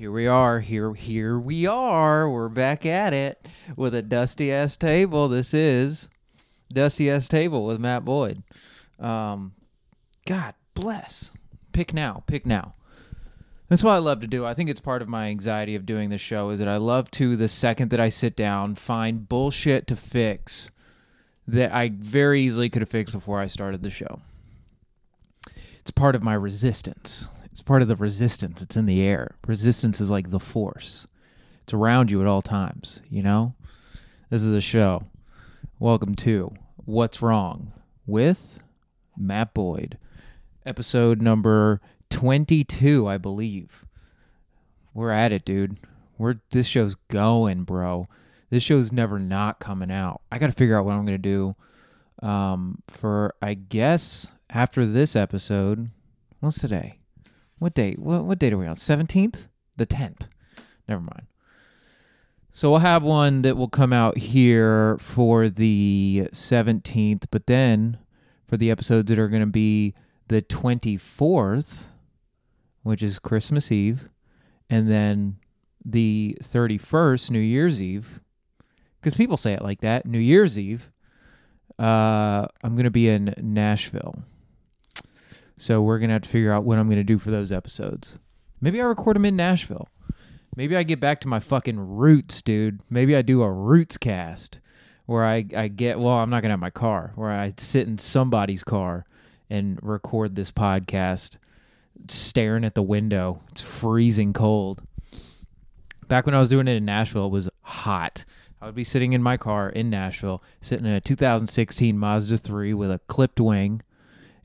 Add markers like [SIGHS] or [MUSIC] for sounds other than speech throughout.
Here we are. Here, here we are. We're back at it with a dusty ass table. This is dusty ass table with Matt Boyd. Um, God bless. Pick now. Pick now. That's what I love to do. I think it's part of my anxiety of doing this show is that I love to the second that I sit down find bullshit to fix that I very easily could have fixed before I started the show. It's part of my resistance. It's part of the resistance. It's in the air. Resistance is like the force. It's around you at all times, you know? This is a show. Welcome to What's Wrong with Matt Boyd. Episode number 22, I believe. We're at it, dude. We're this show's going, bro. This show's never not coming out. I got to figure out what I'm going to do um for I guess after this episode. What's today? What date? What what date are we on? 17th? The 10th. Never mind. So we'll have one that will come out here for the 17th, but then for the episodes that are going to be the 24th, which is Christmas Eve, and then the 31st, New Year's Eve, because people say it like that, New Year's Eve, uh, I'm going to be in Nashville. So we're to have to figure out what I'm to do for those episodes. Maybe I record them in Nashville. Maybe I get back to my fucking roots, dude. Maybe I do a roots cast where I, I get, well, I'm not to have my car, where I sit in somebody's car and record this podcast staring at the window. It's freezing cold. Back when I was doing it in Nashville, it was hot. I would be sitting in my car in Nashville, sitting in a 2016 Mazda 3 with a clipped wing,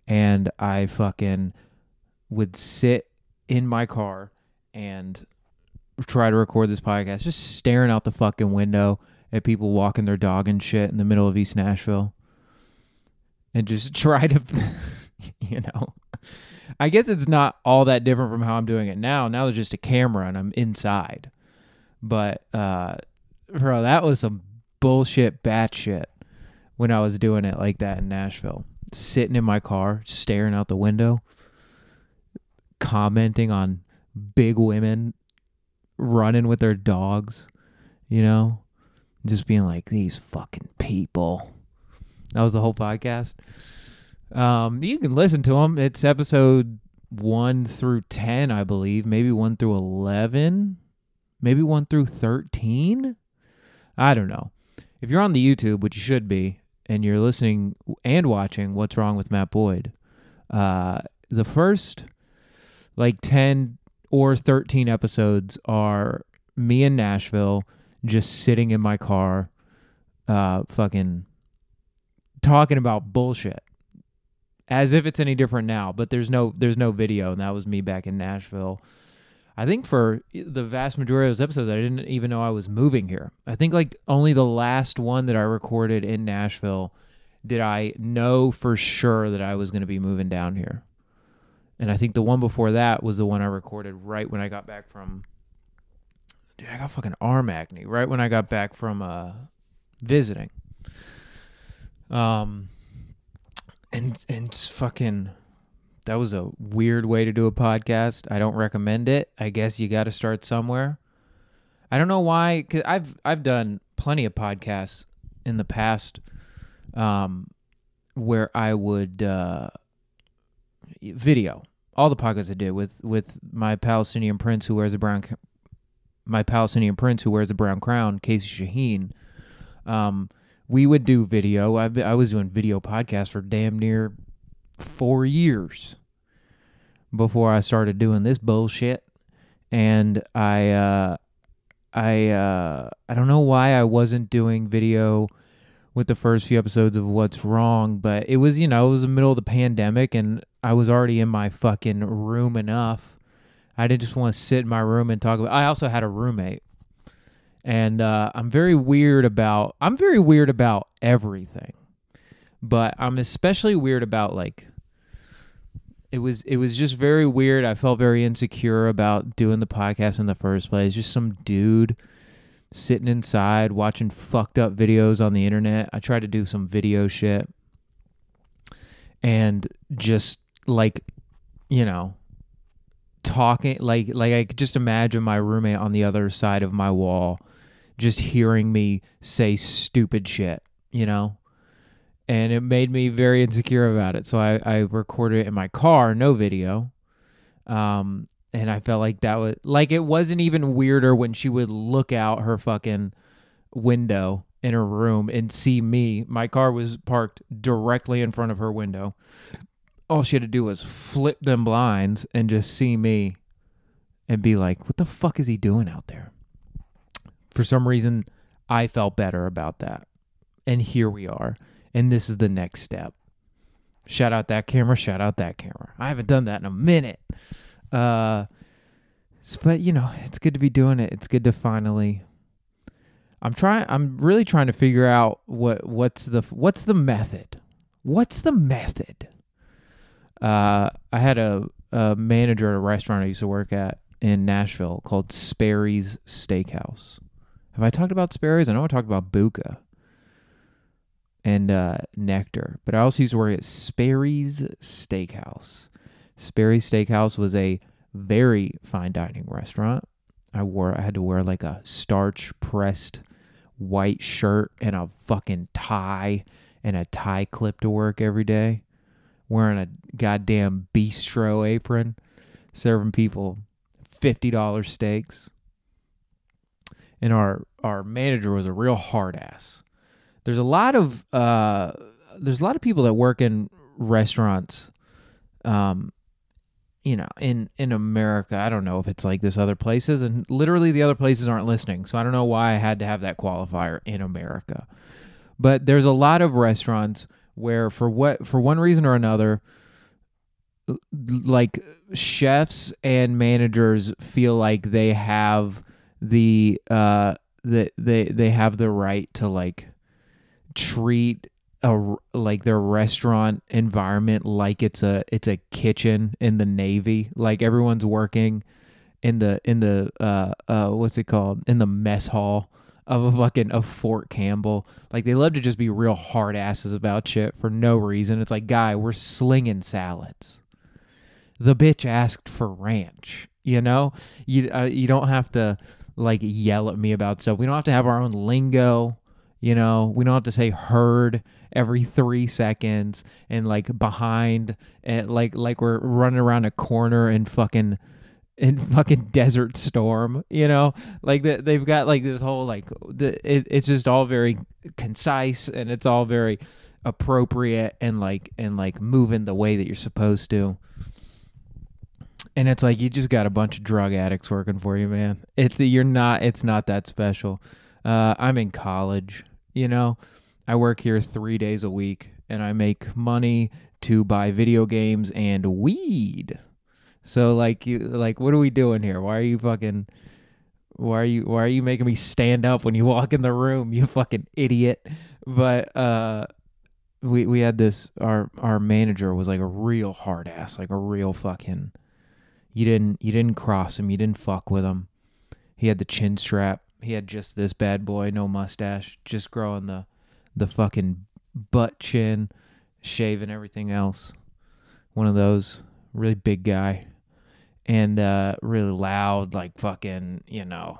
and I fucking would sit in my car and try to record this podcast, just staring out the fucking window at people walking their dog and shit in the middle of East Nashville, and just [LAUGHS] try to, [LAUGHS] you know. I guess it's not all that different from how I'm doing it now. Now there's just a camera and I'm inside. But uh bro, that was some bullshit batshit when I was doing it like that in Nashville. Sitting in my car, staring out the window, commenting on big women running with their dogs, you know? Just being like, these fucking people. That was the whole podcast. Um, you can listen to them. It's episode one through 10, I believe. Maybe one through 11. Maybe one through 13. I don't know. If you're on the YouTube, which you should be, and you're listening and watching What's Wrong with Matt Boyd, uh, the first like 10 or 13 episodes are me in Nashville just sitting in my car, uh, fucking talking about bullshit as if it's any different now but there's no there's no video and that was me back in Nashville I think for the vast majority of those episodes, I didn't even know I was moving here. I think like only the last one that I recorded in Nashville did I know for sure that I was going to be moving down here. And I think the one before that was the one I recorded right when I got back from. Dude, I got fucking arm acne right when I got back from uh, visiting. Um, and and fucking that was a weird way to do a podcast. I don't recommend it. I guess you got to start somewhere. I don't know why cuz I've I've done plenty of podcasts in the past um where I would uh video all the podcasts I did with with my Palestinian prince who wears a brown my Palestinian prince who wears a brown crown, Casey Shaheen. Um we would do video. I I was doing video podcasts for damn near four years before I started doing this bullshit. And I, uh, I, uh, I don't know why I wasn't doing video with the first few episodes of What's Wrong, but it was, you know, it was the middle of the pandemic and I was already in my fucking room enough. I didn't just want to sit in my room and talk about. I also had a roommate, and uh, I'm very weird about. I'm very weird about everything but I'm especially weird about like it was it was just very weird. I felt very insecure about doing the podcast in the first place. Just some dude sitting inside watching fucked up videos on the internet. I tried to do some video shit and just like you know talking like like I could just imagine my roommate on the other side of my wall just hearing me say stupid shit, you know? And it made me very insecure about it. So I, I recorded it in my car, no video. Um, and I felt like that was like it wasn't even weirder when she would look out her fucking window in her room and see me. My car was parked directly in front of her window. All she had to do was flip them blinds and just see me and be like, what the fuck is he doing out there? For some reason, I felt better about that. And here we are. And this is the next step. Shout out that camera, shout out that camera. I haven't done that in a minute. Uh, but you know, it's good to be doing it. It's good to finally. I'm trying. I'm really trying to figure out what what's the what's the method. What's the method? Uh, I had a, a manager at a restaurant I used to work at in Nashville called Sperry's Steakhouse. Have I talked about Sperry's? I know I talked about Buka and uh, Nectar, but I also used to work at Sperry's Steakhouse. Sperry's Steakhouse was a very fine dining restaurant. I wore I had to wear like a starch pressed white shirt and a fucking tie and a tie clip to work every day. Wearing a goddamn bistro apron, serving people fifty dollar steaks. And our our manager was a real hard ass. There's a lot of uh there's a lot of people that work in restaurants um you know, in in America, I don't know if it's like this other places, and literally the other places aren't listening. So I don't know why I had to have that qualifier in America. But there's a lot of restaurants where, for what for one reason or another, like chefs and managers feel like they have the uh that they they have the right to like treat a like their restaurant environment like it's a it's a kitchen in the navy. Like everyone's working in the in the uh uh what's it called? In the mess hall of a fucking of Fort Campbell. Like they love to just be real hard asses about shit for no reason. It's like guy we're slinging salads. The bitch asked for ranch you know? You uh, you don't have to like yell at me about stuff. We don't have to have our own lingo you know we don't have to say heard every three seconds and like behind and like like we're running around a corner and fucking in [LAUGHS] fucking desert storm you know? Like the, they've got like this whole like the it, it's just all very concise and it's all very appropriate and like and like moving the way that you're supposed to. And it's like you just got a bunch of drug addicts working for you man. It's you're not it's not that special uh i'm in college you know I work here three days a week and I make money to buy video games and weed. So like you like what are we doing here? Why are you fucking why are you why are you making me stand up when you walk in the room, you fucking idiot? But uh we we had this our our manager was like a real hard ass, like a real fucking you didn't you didn't cross him, you didn't fuck with him. He had the chin strap. He had just this bad boy, no mustache, just growing the the fucking butt chin, shaving everything else. One of those really big guy, and uh, really loud, like fucking, you know,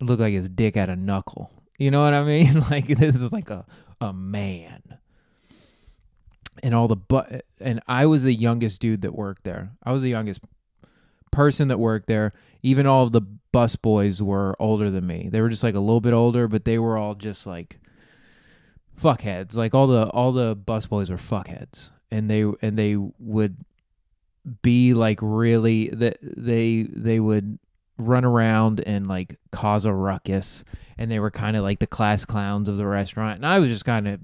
looked like his dick had a knuckle. You know what I mean? [LAUGHS] like this is like a a man. And all the but and I was the youngest dude that worked there. I was the youngest person that worked there. Even all of the bus boys were older than me. They were just like a little bit older, but they were all just like fuckheads. Like all the all the busboys were fuckheads, and they and they would be like really that they they would run around and like cause a ruckus, and they were kind of like the class clowns of the restaurant. And I was just kind of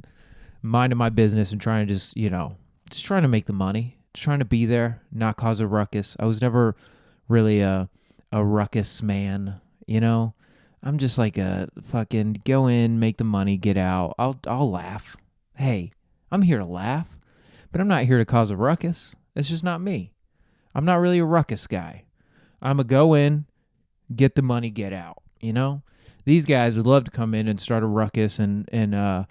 minding my business and trying to just you know just trying to make the money, just trying to be there, not cause a ruckus. I was never really a a ruckus man, you know. I'm just like a fucking go in, make the money, get out. I'll I'll laugh. Hey, I'm here to laugh, but I'm not here to cause a ruckus. It's just not me. I'm not really a ruckus guy. I'm a go in, get the money, get out. You know, these guys would love to come in and start a ruckus and and uh,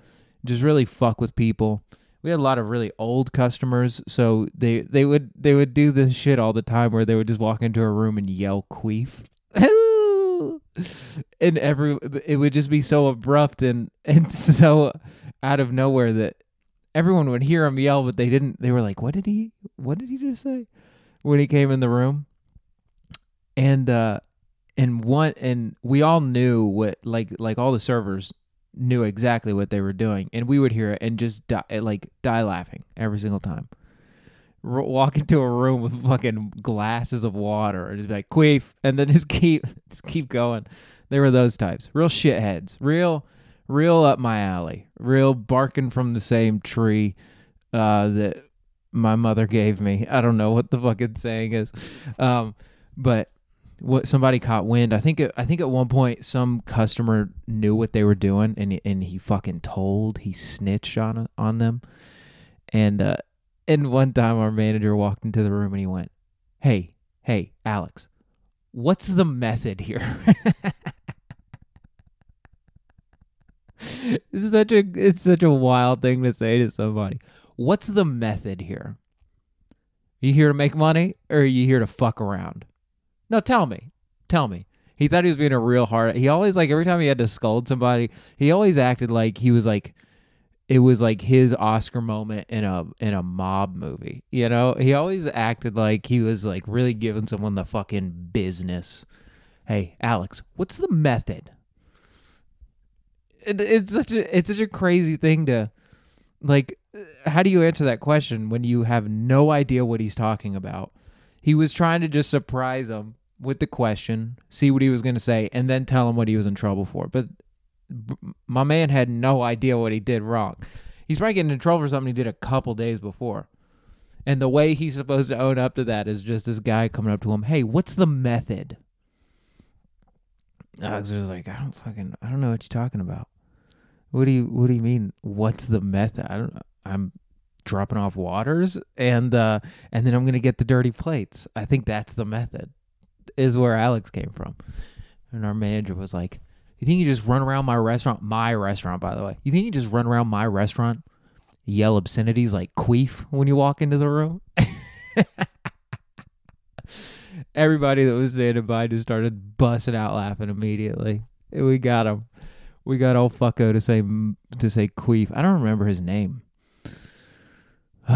just really fuck with people. We had a lot of really old customers, so they they would they would do this shit all the time where they would just walk into a room and yell queef. [LAUGHS] and every it would just be so abrupt and and [LAUGHS] so out of nowhere that everyone would hear him yell but they didn't they were like what did he what did he just say when he came in the room and uh and one and we all knew what like like all the servers knew exactly what they were doing and we would hear it and just die, like die laughing every single time. R- walk into a room with fucking glasses of water and just be like queef and then just keep [LAUGHS] just keep going. They were those types. Real shitheads. Real real up my alley. Real barking from the same tree uh that my mother gave me. I don't know what the fucking saying is. Um but what somebody caught wind. I think I think at one point some customer knew what they were doing and and he fucking told he snitched on on them. And uh and one time our manager walked into the room and he went, "Hey, hey, Alex, what's the method here?" [LAUGHS] it's such a it's such a wild thing to say to somebody. What's the method here? Are you here to make money or are you here to fuck around? No, tell me. Tell me. He thought he was being a real hard. He always like every time he had to scold somebody, he always acted like he was like it was like his Oscar moment in a in a mob movie. You know, he always acted like he was like really giving someone the fucking business. Hey, Alex, what's the method? It, it's such a it's such a crazy thing to like. Uh, how do you answer that question when you have no idea what he's talking about? He was trying to just surprise him with the question, see what he was going to say, and then tell him what he was in trouble for. But my man had no idea what he did wrong. He's probably getting in trouble for something he did a couple days before. And the way he's supposed to own up to that is just this guy coming up to him, "Hey, what's the method?" Alex was like, "I don't fucking, I don't know what you're talking about. What do you, what do you mean? What's the method? I don't, I'm dropping off waters and uh and then I'm gonna get the dirty plates. I think that's the method." Is where Alex came from. And our manager was like, You think you just run around my restaurant? My restaurant, by the way. You think you just run around my restaurant, yell obscenities like queef when you walk into the room? [LAUGHS] Everybody that was standing by just started busting out laughing immediately. We got him. We got old fucko to say to say queef. I don't remember his name. [SIGHS]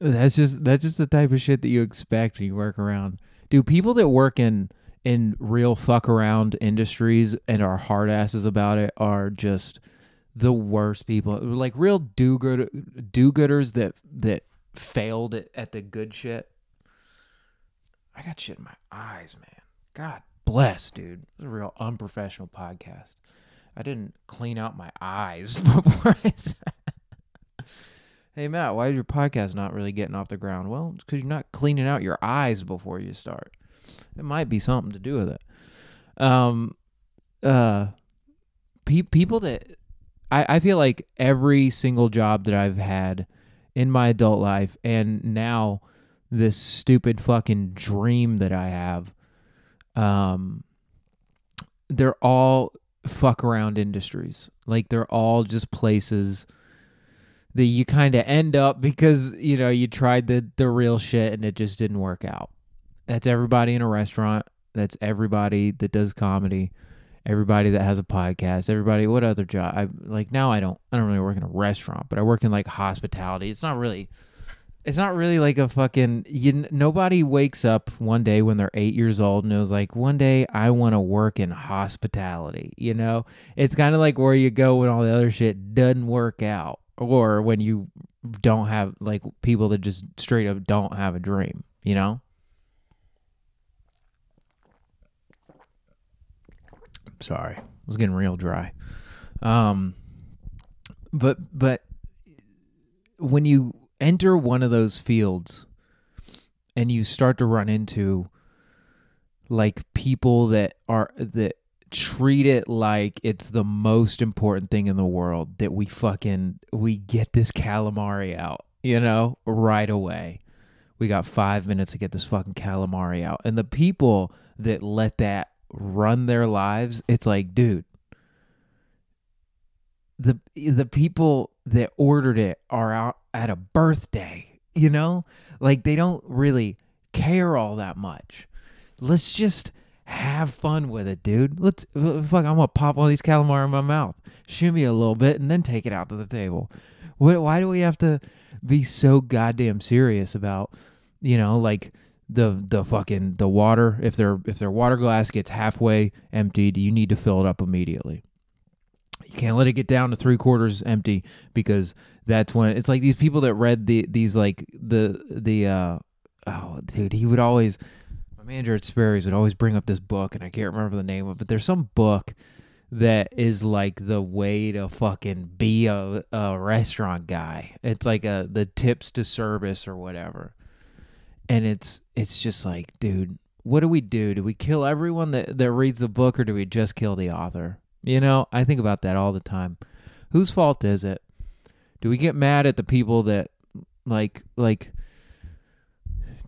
That's just that's just the type of shit that you expect when you work around. Do people that work in in real fuck around industries and are hard asses about it are just the worst people. Like real do good do gooders that that failed at, at the good shit. I got shit in my eyes, man. God bless, dude. Is a real unprofessional podcast. I didn't clean out my eyes [LAUGHS] before I Hey Matt, why is your podcast not really getting off the ground? Well, it's because you're not cleaning out your eyes before you start. It might be something to do with it. Um, uh, pe- people that I I feel like every single job that I've had in my adult life, and now this stupid fucking dream that I have, um, they're all fuck around industries. Like they're all just places that you kind of end up because you know you tried the the real shit and it just didn't work out. That's everybody in a restaurant. That's everybody that does comedy. Everybody that has a podcast. Everybody. What other job? I like now. I don't. I don't really work in a restaurant, but I work in like hospitality. It's not really. It's not really like a fucking. You, nobody wakes up one day when they're eight years old and it was like, one day I want to work in hospitality. You know, it's kind of like where you go when all the other shit doesn't work out or when you don't have like people that just straight up don't have a dream, you know? Sorry. I was getting real dry. Um but but when you enter one of those fields and you start to run into like people that are that treat it like it's the most important thing in the world that we fucking we get this calamari out, you know, right away. We got 5 minutes to get this fucking calamari out. And the people that let that run their lives, it's like, dude, the the people that ordered it are out at a birthday, you know? Like they don't really care all that much. Let's just have fun with it, dude. Let's uh, fuck. I'm gonna pop all these calamari in my mouth, shimmy me a little bit, and then take it out to the table. What? Why do we have to be so goddamn serious about, you know, like the the fucking the water? If their if their water glass gets halfway emptied, you need to fill it up immediately. You can't let it get down to three quarters empty because that's when it's like these people that read the these like the the uh oh dude he would always my manager at Sperry's would always bring up this book and I can't remember the name of it but there's some book that is like the way to fucking be a, a restaurant guy. It's like a the tips to service or whatever. And it's it's just like dude what do we do? Do we kill everyone that that reads the book or do we just kill the author? You know I think about that all the time. Whose fault is it? Do we get mad at the people that like like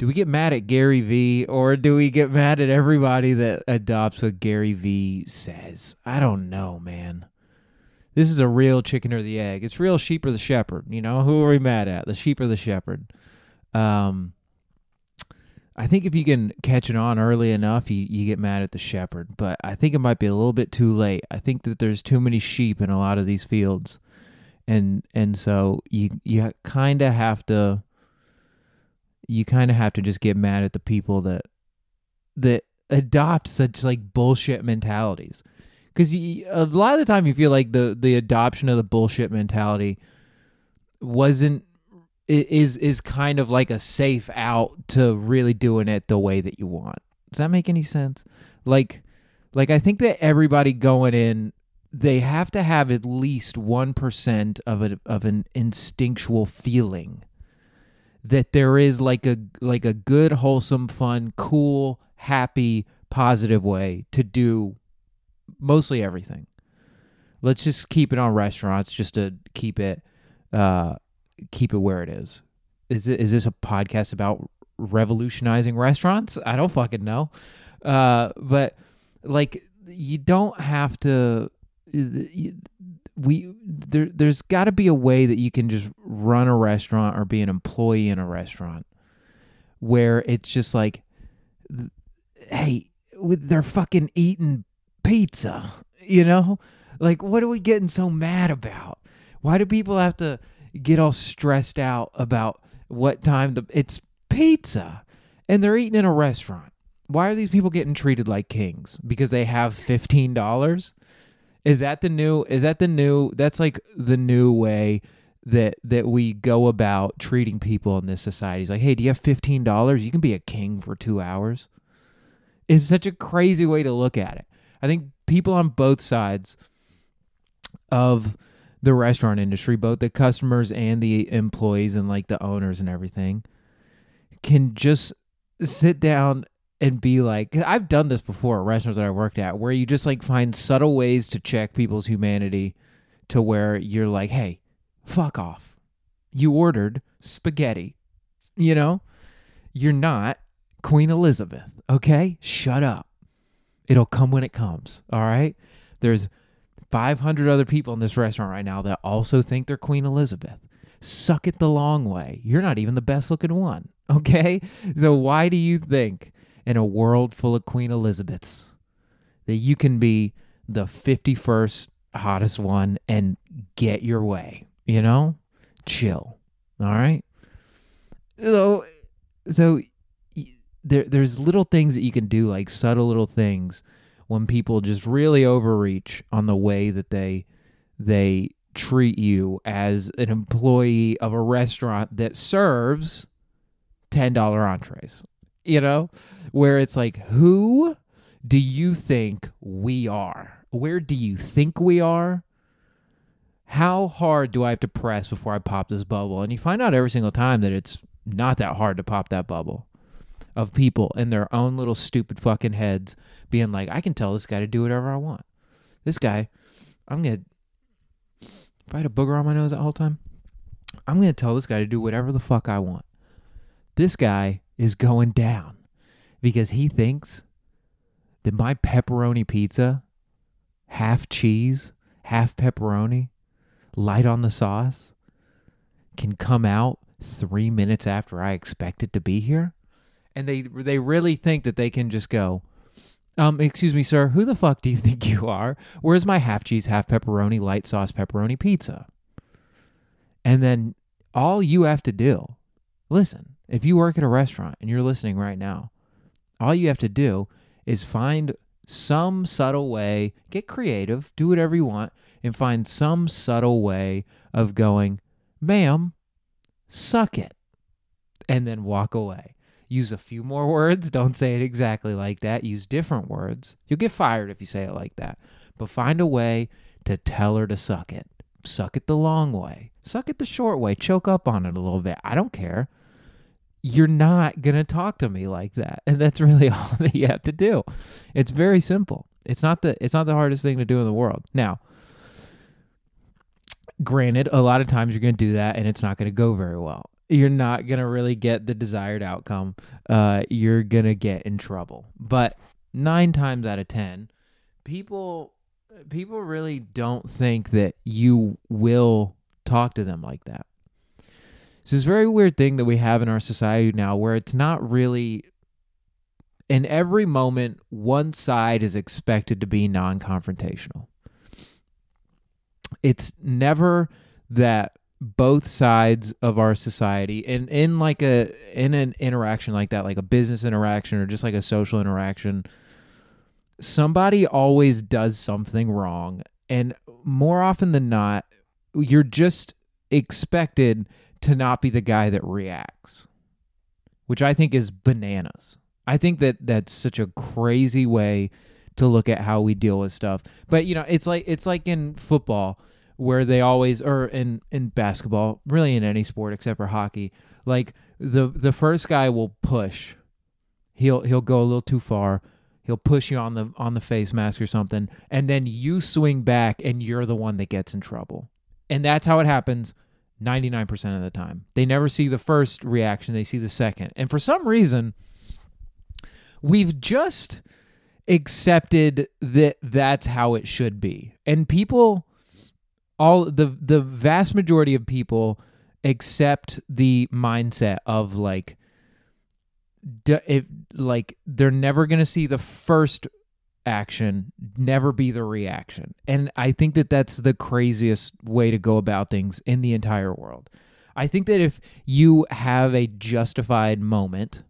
do we get mad at Gary Vee or do we get mad at everybody that adopts what Gary Vee says? I don't know, man. This is a real chicken or the egg. It's real sheep or the shepherd. You know, who are we mad at? The sheep or the shepherd? Um, I think if you can catch it on early enough, you, you get mad at the shepherd. But I think it might be a little bit too late. I think that there's too many sheep in a lot of these fields, and and so you you kind of have to you kind of have to just get mad at the people that that adopt such like bullshit mentalities. Because a lot of the time you feel like the the adoption of the bullshit mentality wasn't is is kind of like a safe out to really doing it the way that you want. Does that make any sense? Like like i think that everybody going in they have to have at least 1% of a, of an instinctual feeling that there is like a like a good wholesome fun cool happy positive way to do mostly everything. Let's just keep it on restaurants just to keep it uh keep it where it is. Is it is this a podcast about revolutionizing restaurants? I don't fucking know. Uh but like you don't have to we there there's got to be a way that you can just run a restaurant or be an employee in a restaurant where it's just like hey they're fucking eating pizza you know? Like what are we getting so mad about? Why do people have to get all stressed out about what time the it's pizza and they're eating in a restaurant. Why are these people getting treated like kings? Because they have $15 is that the new? Is that the new? That's like the new way that that we go about treating people in this society. It's like, hey, do you have fifteen dollars? You can be a king for two hours. Is such a crazy way to look at it. I think people on both sides of the restaurant industry, both the customers and the employees and like the owners and everything, can just sit down and be like I've done this before at restaurants that I worked at where you just like find subtle ways to check people's humanity to where you're like, "Hey, fuck off. You ordered spaghetti." You know? You're not Queen Elizabeth, okay? Shut up. It'll come when it comes, all right? There's 500 other people in this restaurant right now that also think they're Queen Elizabeth. Suck it the long way. You're not even the best looking one, okay? So why do you think in a world full of Queen Elizabeths that you can be the 51st hottest one and get your way, you know? Chill. All right? So so there there's little things that you can do like subtle little things when people just really overreach on the way that they they treat you as an employee of a restaurant that serves $10 entrees you know, where it's like, who do you think we are? Where do you think we are? How hard do I have to press before I pop this bubble? And you find out every single time that it's not that hard to pop that bubble of people in their own little stupid fucking heads being like, I can tell this guy to do whatever I want. This guy, I'm going to, if I had a booger on my nose that whole time, I'm going to tell this guy to do whatever the fuck I want. This guy is going down because he thinks that my pepperoni pizza, half cheese, half pepperoni, light on the sauce can come out three minutes after I expect it to be here, and they they really think that they can just go, um, excuse me, sir, who the fuck do you [LAUGHS] think you are? Where's my half cheese, half pepperoni, light sauce pepperoni pizza? And then all you have to do, listen, if you work at a restaurant and you're listening right now, all you have to do is find some subtle way, get creative, do whatever you want, and find some subtle way of going, ma'am, suck it, and then walk away. Use a few more [LAUGHS] words. Don't say it exactly like that. Use different words. You'll get fired if you say it like that. But find a way to tell her to suck it. Suck it the long way. Suck it the short way. Choke up on it a little bit. I don't care. You're not going to talk to me like that. And that's really [LAUGHS] all that you have to do. It's very simple. It's not the it's not the hardest thing to do in the world. Now, granted, a lot of times you're going to do that and it's not going to go very well. You're not going to really get the desired outcome. Uh, you're going to get in trouble. But nine times out of 10, people people really don't think that you will talk to them like that. It's this very weird thing that we have in our society now where it's not really in every moment one side is expected to be non-confrontational. It's never that both sides of our society in in like a in an interaction like that like a business interaction or just like a social interaction somebody always does something wrong. And more often than not you're just expected to not be the guy that reacts which i think is bananas i think that that's such a crazy way to look at how we deal with stuff. But you know, it's like it's like in football where they always or in in basketball, really in any sport except for hockey, like the the first guy will push. He'll he'll go a little too far. He'll push you on the on the face mask or something, and then you swing back and you're the one that gets in trouble. And that's how it happens 99% of the time. They never see the first reaction, they see the second. And for some reason, we've just accepted that that's how it should be. And people all the the vast majority of people accept the mindset of like if like they're never going to see the first action never be the reaction. And i think that that's the craziest way to go about things in the entire world. I think that if you have a justified moment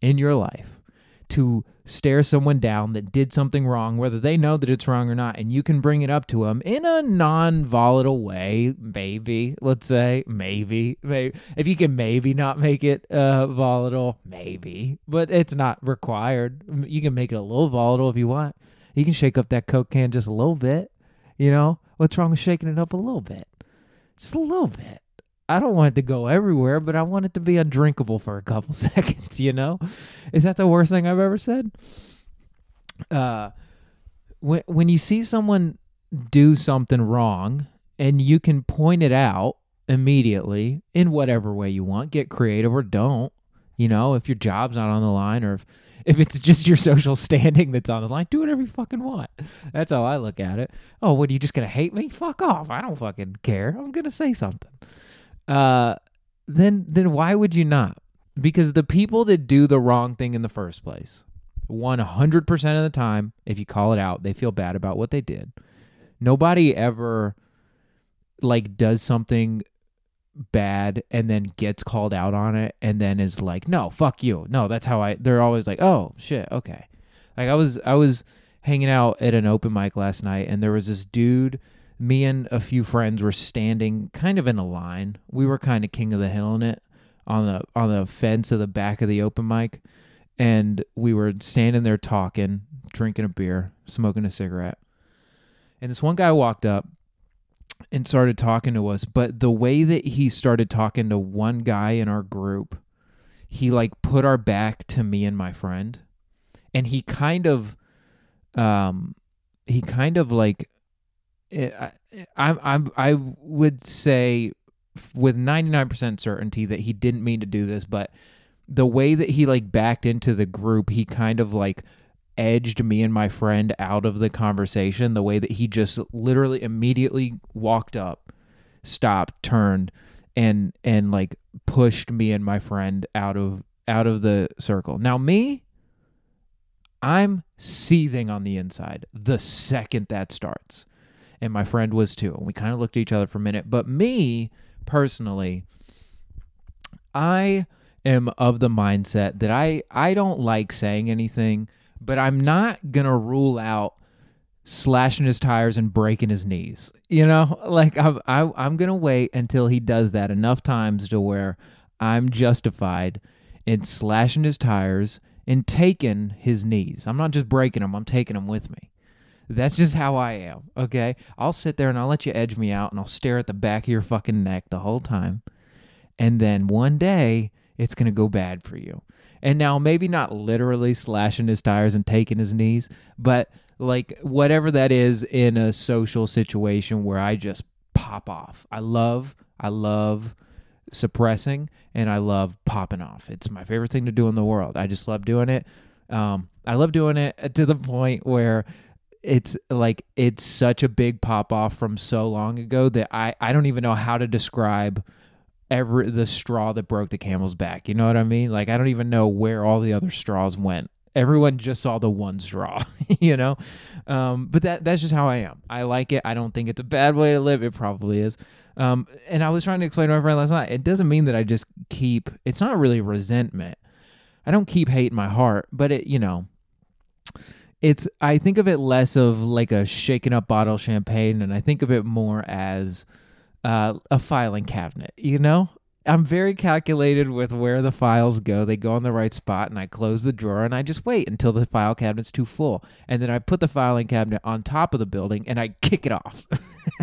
in your life to stare someone down that did something wrong, whether they know that it's wrong or not, and you can bring it up to them in a non volatile way, maybe, let's say, maybe, maybe. If you can maybe not make it uh, volatile, maybe, but it's not required. You can make it a little volatile if you want. You can shake up that Coke can just a little bit. You know, what's wrong with shaking it up a little bit? Just a little bit. I don't want it to go everywhere, but I want it to be undrinkable for a couple [LAUGHS] seconds, you know? Is that the worst thing I've ever said? Uh when when you see someone do something wrong and you can point it out immediately in whatever way you want, get creative or don't, you know, if your job's not on the line or if if it's [LAUGHS] just your social standing that's on the line, do whatever you fucking want. That's how I look at it. Oh, what are you just gonna hate me? Fuck off. I don't fucking care. I'm gonna say something uh, then then why would you not? Because the people that do the wrong thing in the first place, 100% of the time, if you call it out, they feel bad about what they did. Nobody ever like does something bad and then gets called out on it and then is like, "No, fuck you." No, that's how I they're always like, "Oh, shit, okay." Like I was I was hanging out at an open mic last night and there was this dude me and a few friends were standing kind of in a line. We were kind of king of the hill in it on the on the fence of the back of the open mic, and we were standing there talking, drinking a beer, smoking a cigarette. And this one guy walked up and started talking to us, but the way that he started talking to one guy in our group, he like put our back to me and my friend, and he kind of um he kind of like I, I, I would say with 99% certainty that he didn't mean to do this, but the way that he like backed into the group, he kind of like edged me and my friend out of the conversation. The way that he just literally immediately walked up stopped, turned, and and like pushed me and my friend out of out of the circle. Now me, I'm seething on the inside the second that starts. And my friend was too. And we kind of looked at each other for a minute. But me personally, I am of the mindset that I I don't like saying anything, but I'm not to rule out slashing his tires and breaking his knees. You know, [LAUGHS] like I'm I, I'm gonna wait until he does that enough times to where I'm justified in slashing his tires and taking his knees. I'm not just breaking them; I'm taking them with me. That's just how I am. Okay, I'll sit there and I'll let you edge me out, and I'll stare at the back of your fucking neck the whole time, and then one day it's gonna go bad for you. And now maybe not literally slashing his tires and taking his knees, but like whatever that is in a social situation where I just pop off. I love, I love suppressing and I love popping off. It's my favorite thing to do in the world. I just love doing it. Um, I love doing it to the point where it's like it's such a big pop off from so long ago that I, I don't even know how to describe every the straw that broke the camel's back. You know what I mean? Like I don't even know where all the other straws went everyone just saw the one straw, [LAUGHS] you know. Um, but that that's just how I am. I like it. I don't think it's a bad way to live. It probably is. Um, and I was trying to explain to my friend last night. It doesn't mean that I just keep. It's not really resentment. I don't keep hate in my heart, but it, you know, it's. I think of it less of like a shaken up bottle of champagne, and I think of it more as uh, a filing cabinet. You know, I'm very calculated with where the files go. They go in the right spot, and I close the drawer and I just wait until the file cabinet's too full. And then I put the filing cabinet on top of the building and I kick it off.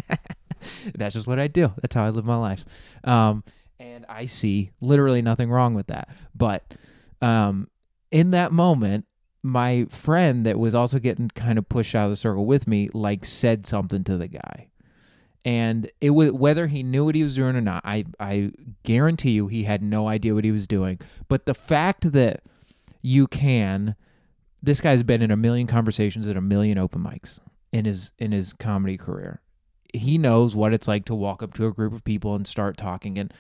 [LAUGHS] That's just what I do. That's how I live my life. Um, and I see literally nothing wrong with that. But um, in that moment, my friend that was also getting kind of pushed out of the circle with me, like, said something to the guy. And it was whether he knew what he was doing or not i i guarantee you he had no idea what he was doing. But the fact that you can this guy's been in a million conversations at a million open mics in his in his comedy career. He knows what it's like to walk up to a group of people and start talking. And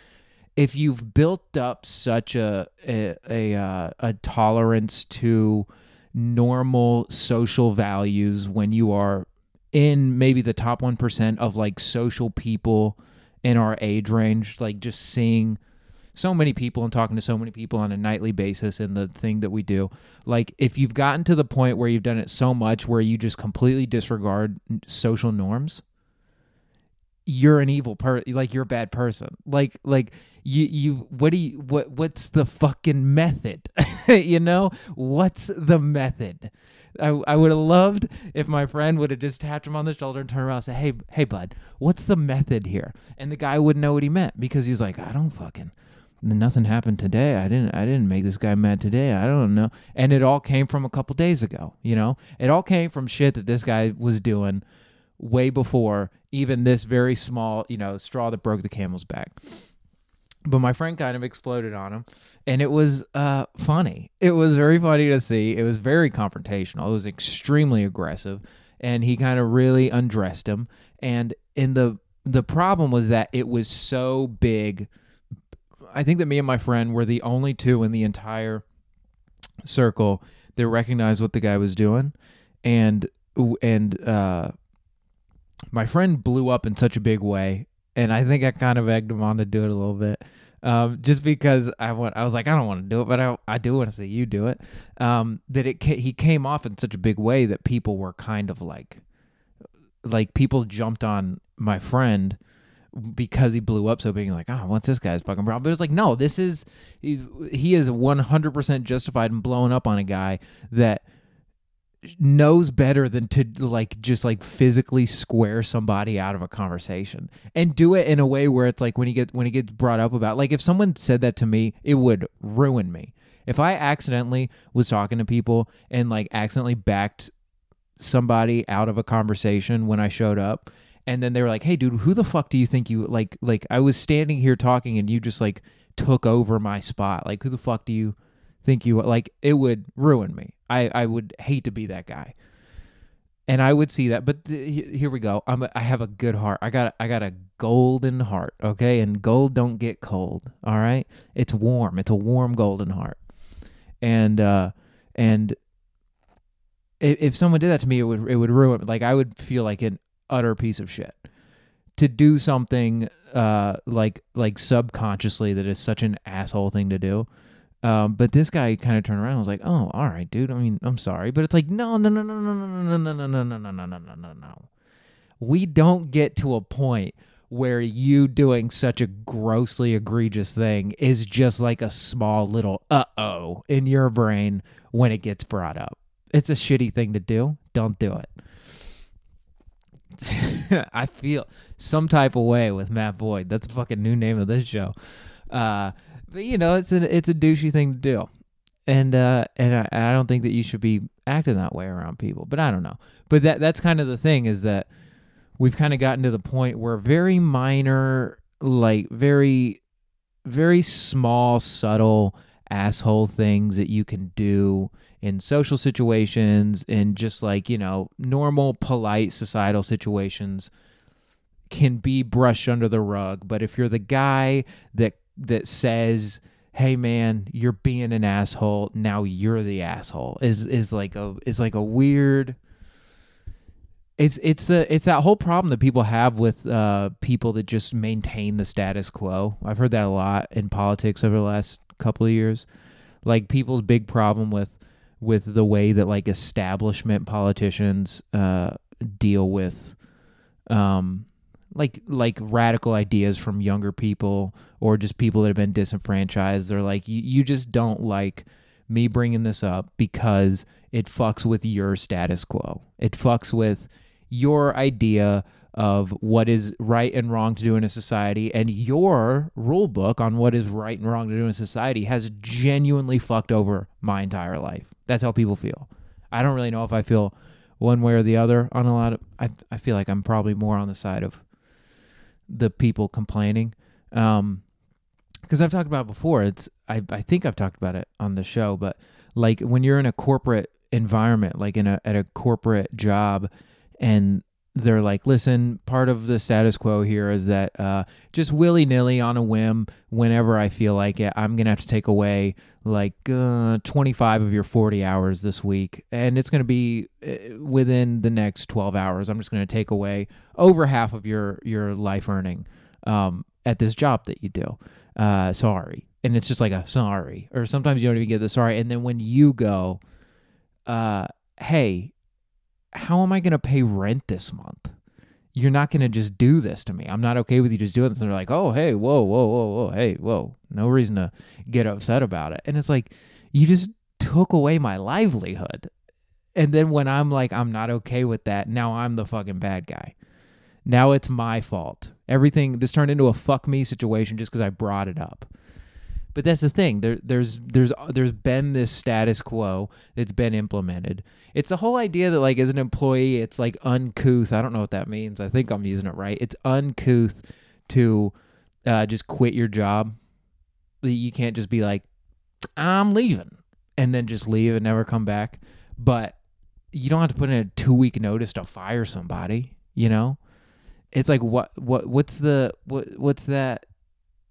if you've built up such a a a, uh, a tolerance to normal social values when you are in maybe the top 1% of like social people in our age range, like just seeing so many people and talking to so many people on a nightly basis in the thing that we do. Like if you've gotten to the point where you've done it so much where you just completely disregard social norms, you're an evil person like you're a bad person. Like like you you what do you what what's the fucking method? [LAUGHS] you know? What's the method? I, I would have loved if my friend would have just tapped him on the shoulder and turned around and said, Hey, hey, bud, what's the method here? And the guy wouldn't know what he meant because he's like, I don't fucking nothing happened today. I didn't I didn't make this guy mad today. I don't know. And it all came from a couple days ago, you know? It all came from shit that this guy was doing way before even this very small, you know, straw that broke the camel's back. But my friend kind of exploded on him and it was uh, funny. It was very funny to see. It was very confrontational. It was extremely aggressive and he kind of really undressed him. And in the the problem was that it was so big. I think that me and my friend were the only two in the entire circle that recognized what the guy was doing and and uh my friend blew up in such a big way and I think I kind of egged him on to do it a little bit. Um, just because I want, I was like, I don't want to do it, but I, I do want to see you do it. Um, that it he came off in such a big way that people were kind of like, like people jumped on my friend because he blew up so big, like, oh, what's this guy's fucking problem? But it was like, no, this is he, he is one hundred percent justified in blowing up on a guy that knows better than to like just like physically square somebody out of a conversation and do it in a way where it's like when he get when he gets brought up about like if someone said that to me it would ruin me. If i accidentally was talking to people and like accidentally backed somebody out of a conversation when i showed up and then they were like hey dude who the fuck do you think you like like i was standing here talking and you just like took over my spot. Like who the fuck do you think you like it would ruin me. I I would hate to be that guy. and I would see that. But th- here we go. I'm a, I have a good heart. I got I got a golden heart. Okay, and gold don't get cold. All right, it's warm. It's a warm golden heart. And uh, and if, someone did that to me, it would it would ruin. Like I would feel like an utter piece of shit to do something uh like like subconsciously that is such an asshole thing to do um, but this guy kind of turned around and was like, "Oh, all right, dude. I mean, I'm sorry, but it's like, no, no, no, no, no, no, no, no, no, no, no, no, no, no, no, no. We don't get to a point where you doing such a grossly egregious thing is just like a small little uh oh in your brain when it gets brought up. It's a shitty thing to do. Don't do it. I feel some type of way with Matt Boyd. That's a fucking new name of this show. Uh, but you know, it's a it's a douchey thing to do, and uh, and I, I don't think that you should be acting that way around people. But I don't know. But that that's kind of the thing is that we've kind of gotten to the point where very minor, like very, very small, subtle asshole things that you can do in social situations and just like you know normal polite societal situations can be brushed under the rug but if you're the guy that that says hey man you're being an asshole. Now you're the asshole is is like a is like a weird it's it's the it's that whole problem that people have with uh people that just maintain the status quo. I've heard that a lot in politics over the last couple of years. Like people's big problem with with the way that like establishment politicians uh deal with um like like radical ideas from younger people or just people that have been disenfranchised. They're like, you, you just don't like me bringing this up because it fucks with your status quo. It fucks with your idea of what is right and wrong to do in a society and your rule book on what is right and wrong to do in a society has genuinely fucked over my entire life. That's how people feel. I don't really know if I feel one way or the other on a lot of I I feel like I'm probably more on the side of the people complaining. Um, because I've talked about before. It's I I think I've talked about it on the show, but like when you're in a corporate environment, like in a at a corporate job, and they're like, listen, part of the status quo here is that uh, just willy nilly on a whim, whenever I feel like it, I'm gonna have to take away like uh, 25 of your 40 hours this week, and it's gonna be uh, within the next 12 hours. I'm just gonna take away over half of your your life earning um, at this job that you do uh, sorry. And it's just like a sorry. Or sometimes you don't even get the sorry. And then when you go, uh, hey, how am I going to pay rent this month? You're not going to just do this to me. I'm not okay with you just doing this. And they're like, oh, hey, whoa, whoa, whoa, whoa, hey, whoa. No reason to get upset about it. And it's like, you just took away my livelihood. And then when I'm like, I'm not okay with that, now I'm the fucking bad guy. Now it's my fault. Everything this turned into a fuck me situation just because I brought it up. But that's the thing. There, there's, there's, there's been this status quo that's been implemented. It's the whole idea that, like, as an employee, it's like uncouth. I don't know what that means. I think I'm using it right. It's uncouth to uh, just quit your job. You can't just be like, I'm leaving, and then just leave and never come back. But you don't have to put in a two week notice to fire somebody. You know, it's like what what what's the what what's that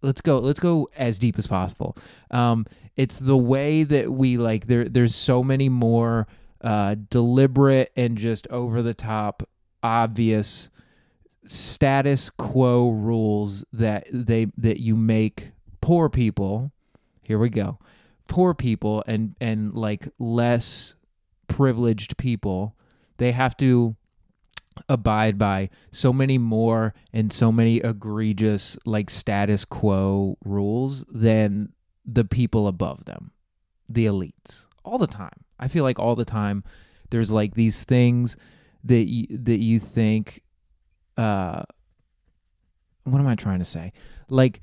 let's go let's go as deep as possible. Um it's the way that we like there there's so many more uh deliberate and just over the top obvious status quo rules that they that you make poor people here we go poor people and and like less privileged people they have to abide by so many more and so many egregious like status quo rules than the people above them the elites all the time. I feel like all the time there's like these things that you that you think uh what am i trying to say? Like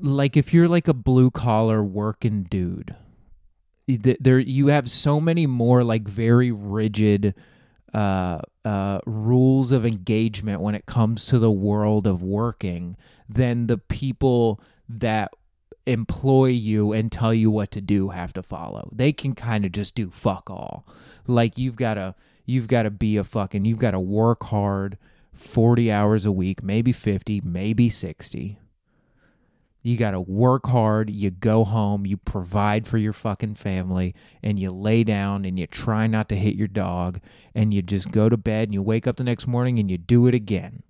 like if you're like a blue collar working dude there you have so many more like very rigid uh, uh, rules of engagement when it comes to the world of working than the people that employ you and tell you what to do have to follow. They can kind of just do fuck all. Like you've got to you've got to be a fucking you've got to work hard 40 hours a week, maybe 50, maybe 60. You got to work hard, you go home, you provide for your fucking family, and you lay down and you try not to hit your dog, and you just go to bed and you wake up the next morning and you do it again.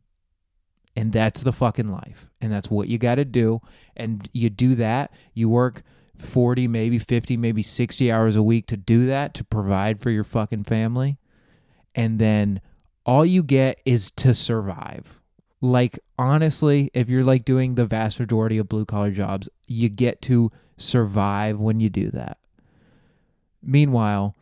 And that's the fucking life. And that's what you got to do. And you do that, you work 40, maybe 50, maybe 60 hours a week to do that, to provide for your fucking family. And then all you get is to survive. Like, honestly, if you're like doing the vast majority of blue collar jobs, you get to survive when you do that. Meanwhile,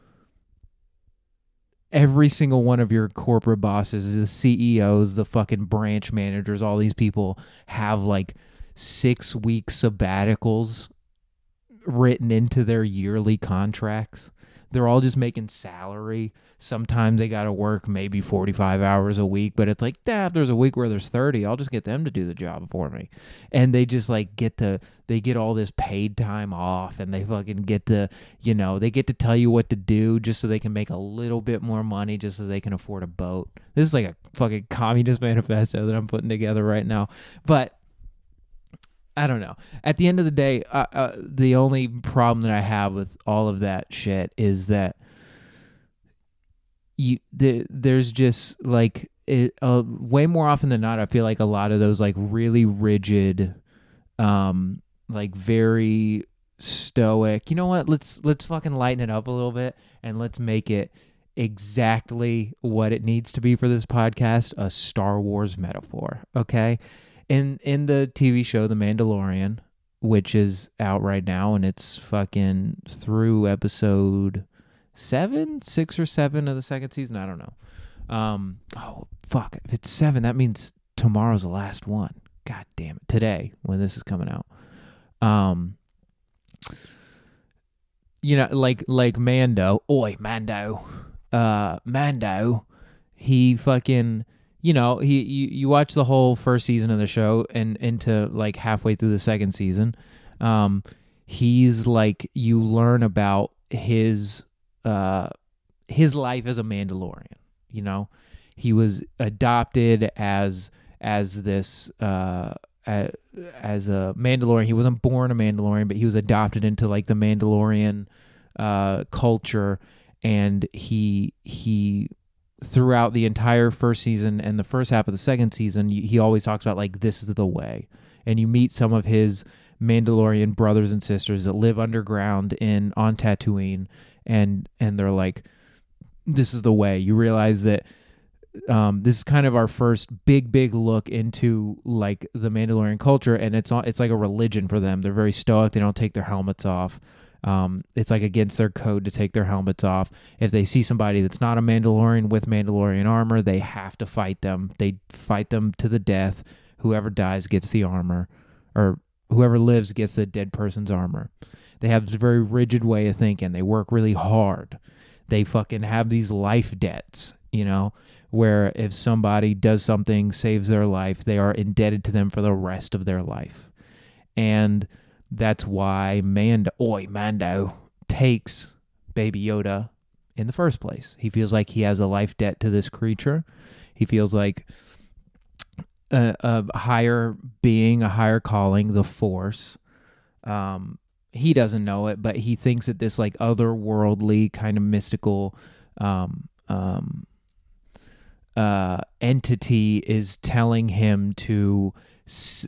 every single one of your corporate bosses, the CEOs, the fucking branch managers, all these people have like six week sabbaticals written into their yearly contracts. They're all just making salary. Sometimes they got to work maybe 45 hours a week, but it's like, damn, if there's a week where there's 30, I'll just get them to do the job for me. And they just like get to, they get all this paid time off and they fucking get to, you know, they get to tell you what to do just so they can make a little bit more money just so they can afford a boat. This is like a fucking communist [LAUGHS] manifesto that I'm putting together right now. But I don't know. At the end of the day, uh, uh, the only problem that I have with all of that shit is that you the, there's just like it uh, way more often than not. I feel like a lot of those like really rigid, um, like very stoic. You know what? Let's let's fucking lighten it up a little bit and let's make it exactly what it needs to be for this podcast a Star Wars metaphor. Okay in in the TV show The Mandalorian, which is out right now, and it's fucking through episode seven, six or seven of the second season. I don't know. Um, oh fuck, if it's seven, that means tomorrow's the last one. God damn it! Today, when this is coming out, um, you know, like like Mando, oi Mando, uh, Mando, he fucking you know, he you, you watch the whole first season of the show and into like halfway through the second season. Um, he's like you learn about his uh his life as a Mandalorian. You know, he was adopted as as this uh as a Mandalorian. He wasn't born a Mandalorian, but he was adopted into like the Mandalorian uh, culture, and he he throughout the entire first season and the first half of the second season, he always talks about like this is the way. And you meet some of his Mandalorian brothers and sisters that live underground in on Tatooine, and and they're like, this is the way. You realize that um, this is kind of our first big big look into like the Mandalorian culture, and it's it's like a religion for them. They're very stoic. They don't take their helmets off. Um, it's like against their code to take their helmets off. If they see somebody that's not a Mandalorian with Mandalorian armor, they have to fight them. They fight them to the death. Whoever dies gets the armor, or whoever lives gets the dead person's armor. They have this very rigid way of thinking. They work really hard. They fucking have these life debts, you know, where if somebody does something, saves their life, they are indebted to them for the rest of their life. And that's why Mando, oi, Mando takes Baby Yoda in the first place. He feels like he has a life debt to this creature. He feels like a, a higher being, a higher calling, the Force. Um, he doesn't know it, but he thinks that this like otherworldly kind of mystical um, um, uh, entity is telling him to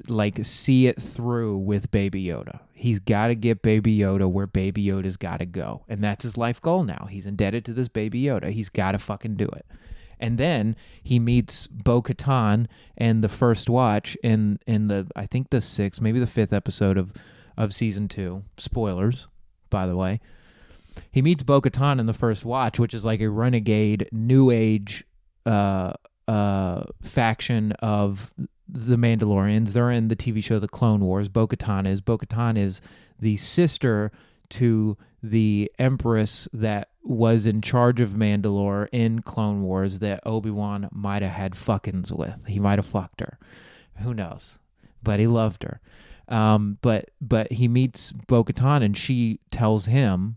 like see it through with Baby Yoda. He's got to get Baby Yoda where Baby Yoda's got to go, and that's his life goal now. He's indebted to this Baby Yoda. He's got to fucking do it. And then he meets Bo Katan and the first watch in in the I think the sixth, maybe the fifth episode of of season two. Spoilers, by the way. He meets Bo Katan in the first watch, which is like a renegade new age uh uh faction of the Mandalorians. They're in the TV show The Clone Wars. Bo Katan is. Bo Katan is the sister to the Empress that was in charge of Mandalore in Clone Wars that Obi Wan might have had fuckings with. He might have fucked her. Who knows? But he loved her. Um, but but he meets Bo Katan and she tells him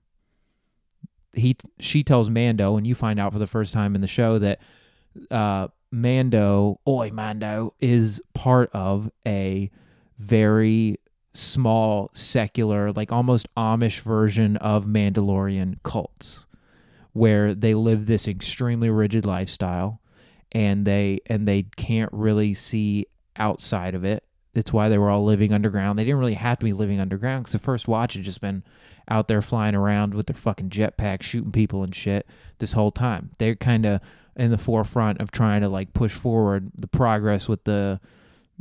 he she tells Mando, and you find out for the first time in the show that uh, Mando, oi Mando, is part of a very small secular, like almost Amish version of Mandalorian cults, where they live this extremely rigid lifestyle, and they and they can't really see outside of it. That's why they were all living underground. They didn't really have to be living underground because the first watch had just been out there flying around with their fucking jetpack shooting people and shit this whole time. They're kind of in the forefront of trying to like push forward the progress with the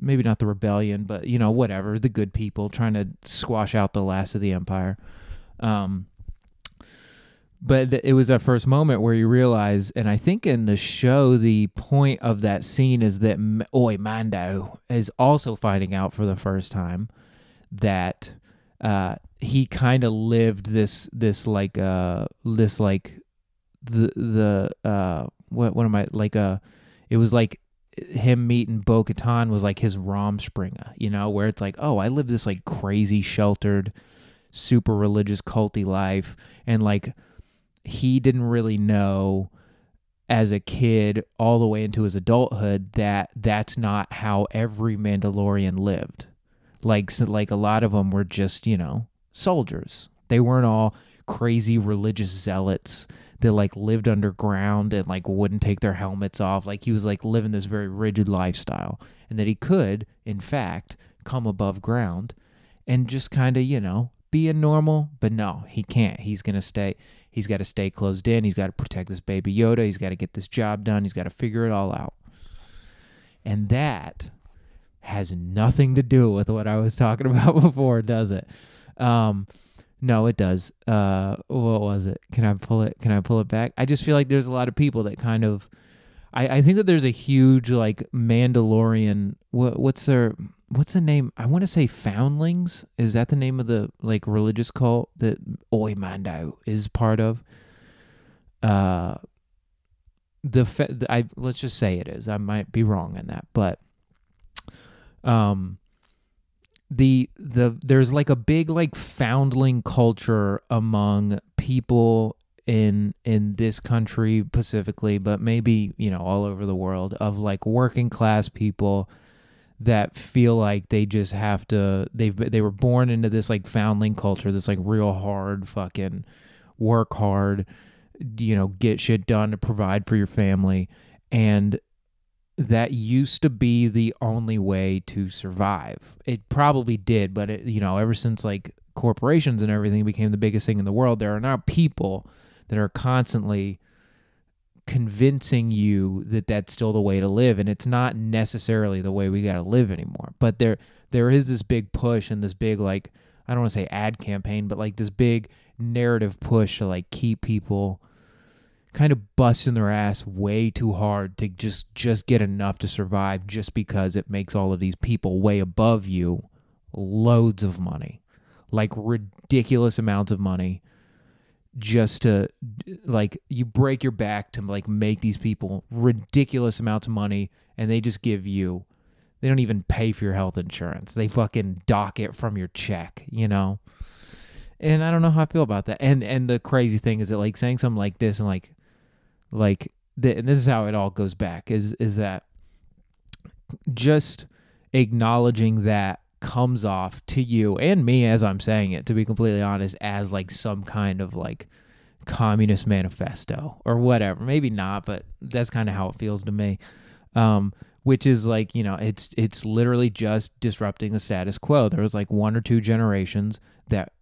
maybe not the rebellion, but you know whatever the good people trying to squash out the last of the empire. Um, but th- it was that first moment where you realize, and I think in the show, the point of that scene is that M- Oi Mando is also finding out for the first time that uh, he kind of lived this this like uh this like the the uh what what am I like uh it was like him meeting Bo Katan was like his Rumspringa, you know, where it's like, oh, I live this like crazy sheltered, super religious culty life, and like he didn't really know as a kid all the way into his adulthood that that's not how every Mandalorian lived. Like so, like a lot of them were just, you know, soldiers. They weren't all crazy religious zealots that like lived underground and like wouldn't take their helmets off. Like he was like living this very rigid lifestyle and that he could, in fact, come above ground and just kind of, you know, be a normal, but no, he can't. He's going to stay he's got to stay closed in. He's got to protect this baby Yoda. He's got to get this job done. He's got to figure it all out. And that has nothing to do with what I was talking [LAUGHS] about before, does it? Um, no, it does. Uh, what was it? Can I pull it? Can I pull it back? I just feel like there's a lot of people that kind of. I, I think that there's a huge like Mandalorian. What what's their what's the name? I want to say Foundlings. Is that the name of the like religious cult that Oi Mando is part of? Uh, the, fe- the I let's just say it is. I might be wrong in that, but um the the there's like a big like foundling culture among people in in this country specifically but maybe you know all over the world of like working class people that feel like they just have to they've they were born into this like foundling culture this like real hard fucking work hard you know get shit done to provide for your family and that used to be the only way to survive. It probably did, but it, you know, ever since like corporations and everything became the biggest thing in the world, there are now people that are constantly convincing you that that's still the way to live and it's not necessarily the way we got to live anymore. But there there is this big push and this big like I don't want to say ad campaign, but like this big narrative push to like keep people kind of busting their ass way too hard to just just get enough to survive just because it makes all of these people way above you loads of money like ridiculous amounts of money just to like you break your back to like make these people ridiculous amounts of money and they just give you they don't even pay for your health insurance. They fucking dock it from your check you know? And i don't know how i feel about that. And and the crazy thing is that like saying something like this and like like th- and this is how it all goes back is is that just acknowledging that comes off to you and me as I'm saying it to be completely honest as like some kind of like communist manifesto or whatever. Maybe not but that's kind of how it feels to me. Um which is like you know it's it's literally just disrupting the status quo. There was like one or two generations that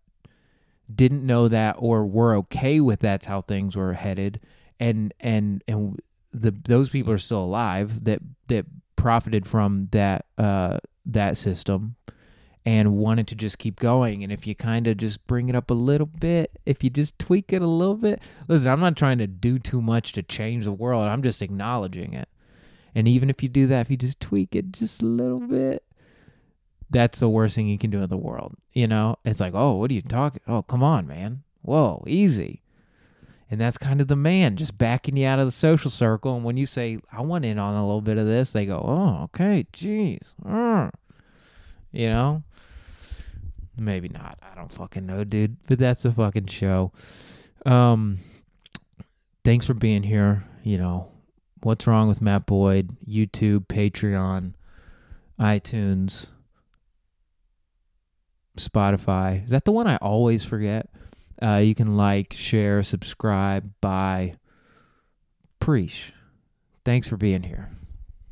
didn't know that or were okay with that's how things were headed. And and and the those people are still alive that that profited from that uh that system and wanted to just keep going. And if you kind of just bring it up a little bit if you just tweak it a little bit listen i'm not trying to do too much to change the world. I'm just acknowledging it. And even if you do that if you just tweak it just a little bit that's the worst thing you can do in the world you know? It's like oh what are you talking oh come on man. Whoa easy and that's kind of the man just backing you out of the social circle. And when you say, I want in on a little bit of this, they go, oh, okay, geez. Uh. You know? Maybe not. I don't fucking know, dude. But that's a fucking show. Um, thanks for being here. You know, what's wrong with Matt Boyd? YouTube, Patreon, iTunes, Spotify. Is that the one I always forget? Uh, you can like, share, subscribe, buy. Preach. Thanks for being here.